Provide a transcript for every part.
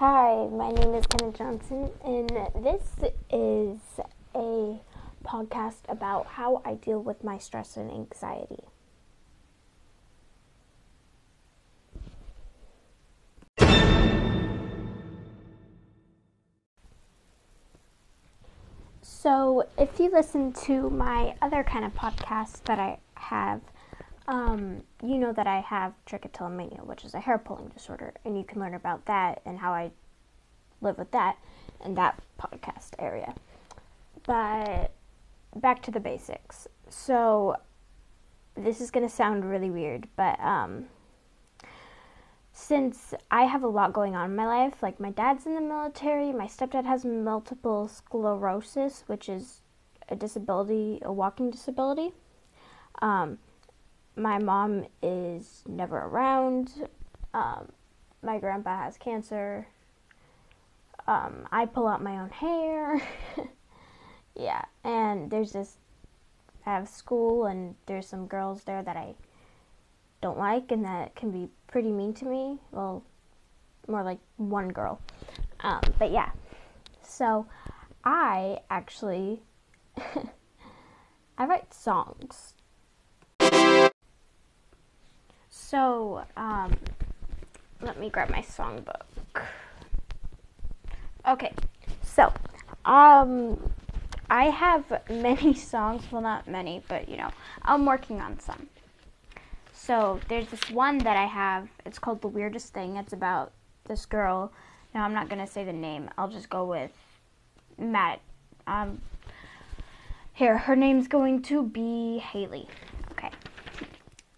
Hi, my name is Kenneth Johnson, and this is a podcast about how I deal with my stress and anxiety. So, if you listen to my other kind of podcast that I have, um, you know that I have trichotillomania, which is a hair pulling disorder, and you can learn about that and how I live with that in that podcast area. But back to the basics. So, this is going to sound really weird, but um, since I have a lot going on in my life, like my dad's in the military, my stepdad has multiple sclerosis, which is a disability, a walking disability. Um, my mom is never around. Um, my grandpa has cancer. Um, I pull out my own hair. yeah, and there's this. I have school, and there's some girls there that I don't like, and that can be pretty mean to me. Well, more like one girl. Um, but yeah, so I actually I write songs. So um, let me grab my songbook. Okay, so um, I have many songs. Well, not many, but you know, I'm working on some. So there's this one that I have. It's called The Weirdest Thing. It's about this girl. Now I'm not gonna say the name. I'll just go with Matt. Um, here, her name's going to be Haley. Okay.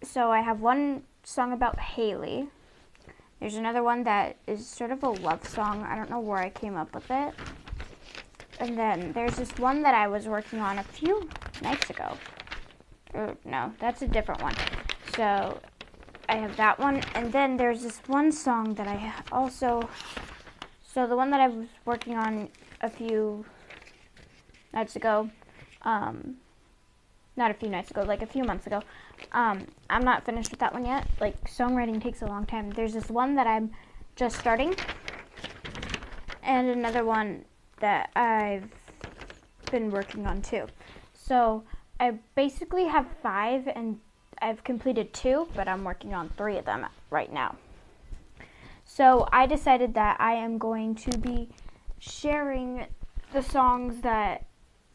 So I have one song about Haley. There's another one that is sort of a love song. I don't know where I came up with it. And then there's this one that I was working on a few nights ago. Or, no, that's a different one. So I have that one. And then there's this one song that I also. So the one that I was working on a few nights ago. Um, not a few nights ago, like a few months ago. Um, I'm not finished with that one yet. Like songwriting takes a long time. There's this one that I'm just starting, and another one that I've been working on too. So I basically have five, and I've completed two, but I'm working on three of them right now. So I decided that I am going to be sharing the songs that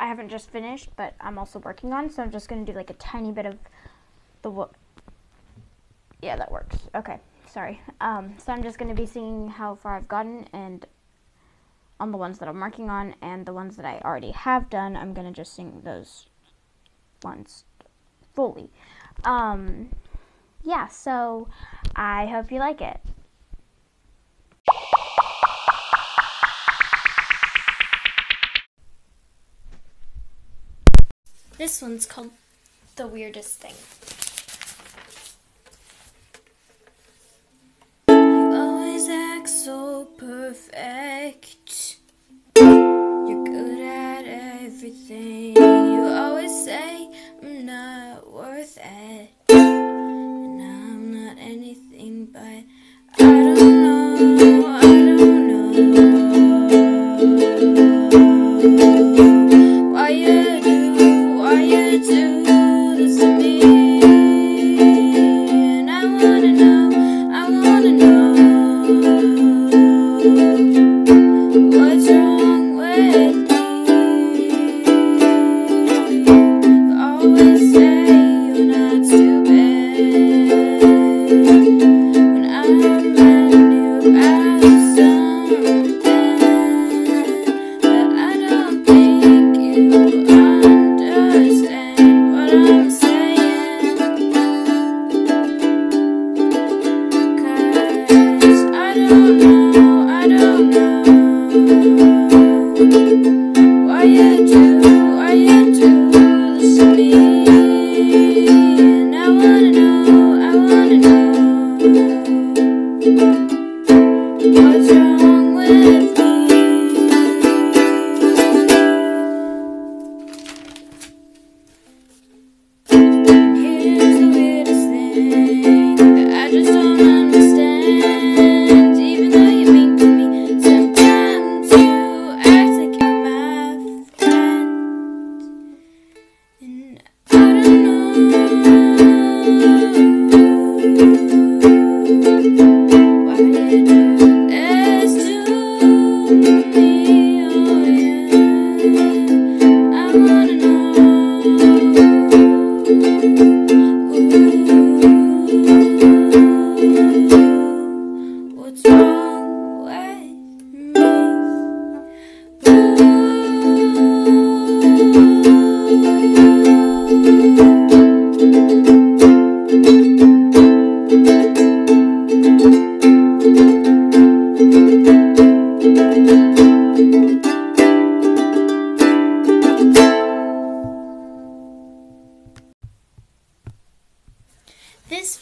I haven't just finished, but I'm also working on. So I'm just going to do like a tiny bit of the what. Yeah, that works. Okay, sorry. Um, so I'm just going to be seeing how far I've gotten and on the ones that I'm working on and the ones that I already have done, I'm going to just sing those ones fully. Um, yeah, so I hope you like it. This one's called The Weirdest Thing. You always act so perfect. You're good at everything. You always say I'm not worth it. To me?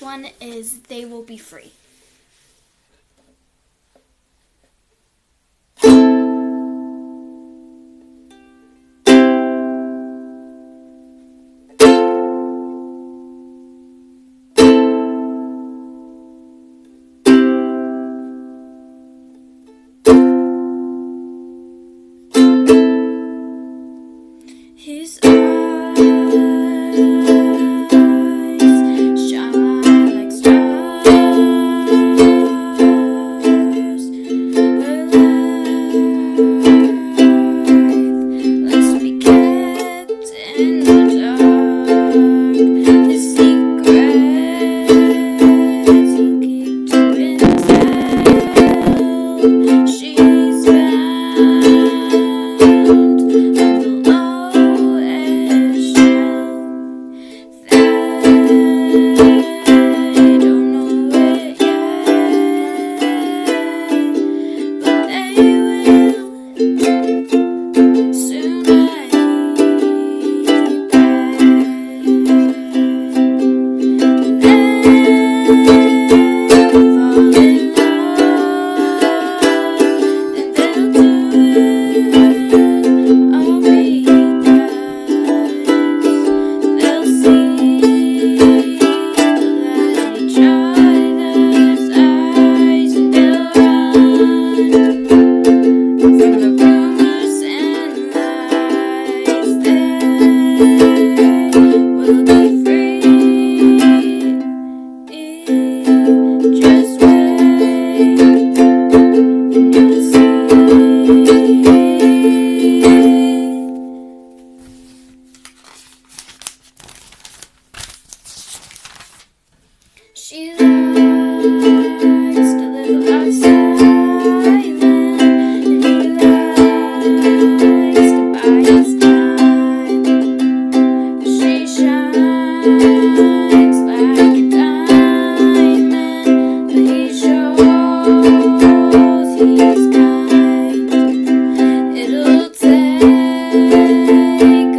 One is They Will Be Free.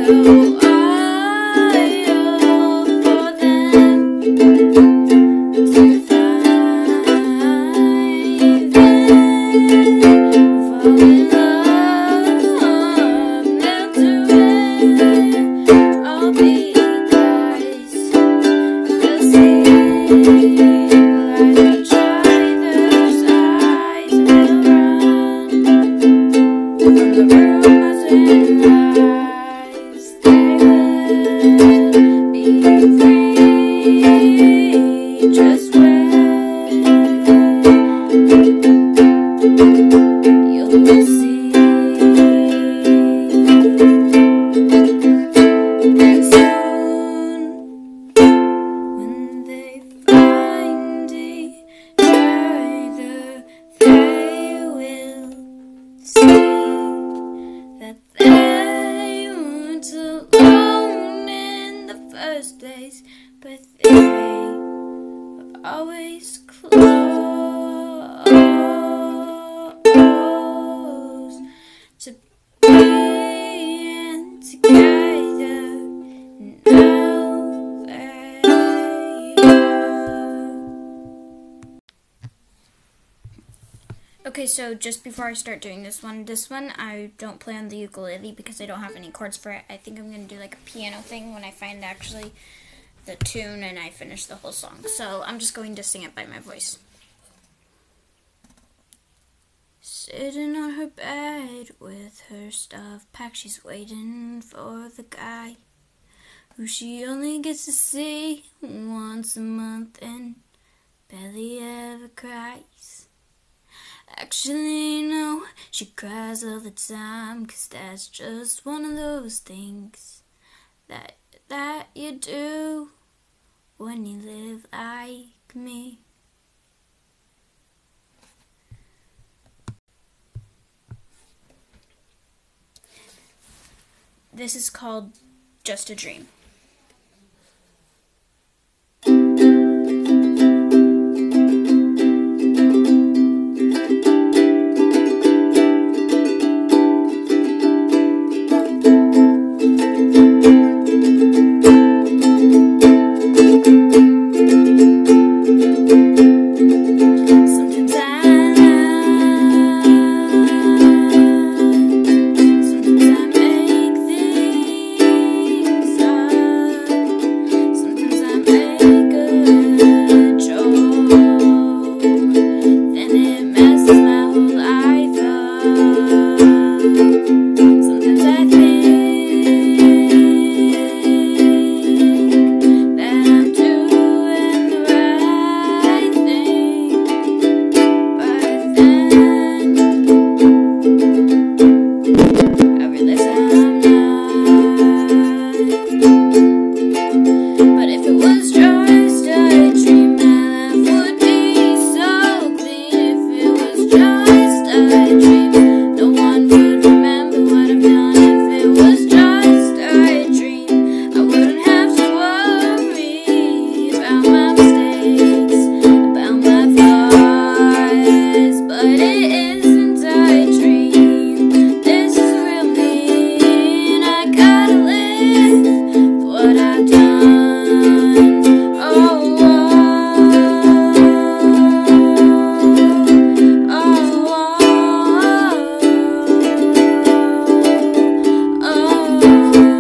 Take first place, but they were always close Okay, so just before I start doing this one, this one I don't play on the ukulele because I don't have any chords for it. I think I'm gonna do like a piano thing when I find actually the tune and I finish the whole song. So I'm just going to sing it by my voice. Sitting on her bed with her stuff packed, she's waiting for the guy who she only gets to see once a month and barely ever cries. Actually, no, she cries all the time, cause that's just one of those things that that you do when you live like me. This is called Just a Dream. Sometimes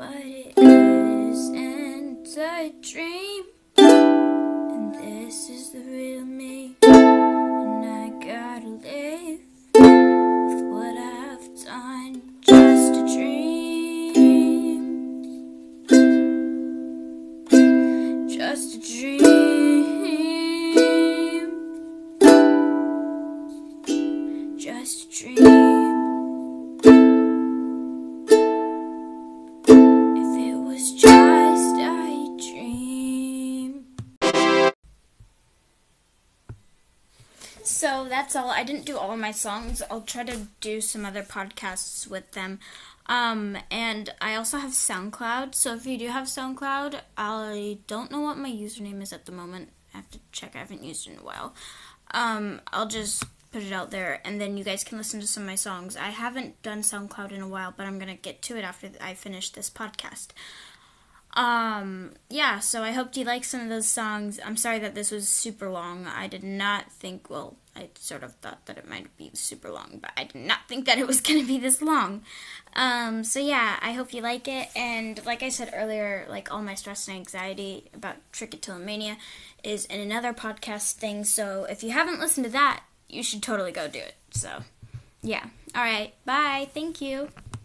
but it isn't a dream, and this is the real me. That's all. I didn't do all my songs. I'll try to do some other podcasts with them. Um, and I also have SoundCloud. So if you do have SoundCloud, I don't know what my username is at the moment. I have to check. I haven't used it in a while. Um, I'll just put it out there, and then you guys can listen to some of my songs. I haven't done SoundCloud in a while, but I'm gonna get to it after I finish this podcast. Um, yeah, so I hope you like some of those songs. I'm sorry that this was super long. I did not think, well, I sort of thought that it might be super long, but I did not think that it was going to be this long. Um, so yeah, I hope you like it. And like I said earlier, like all my stress and anxiety about trichotillomania is in another podcast thing. So if you haven't listened to that, you should totally go do it. So yeah. All right. Bye. Thank you.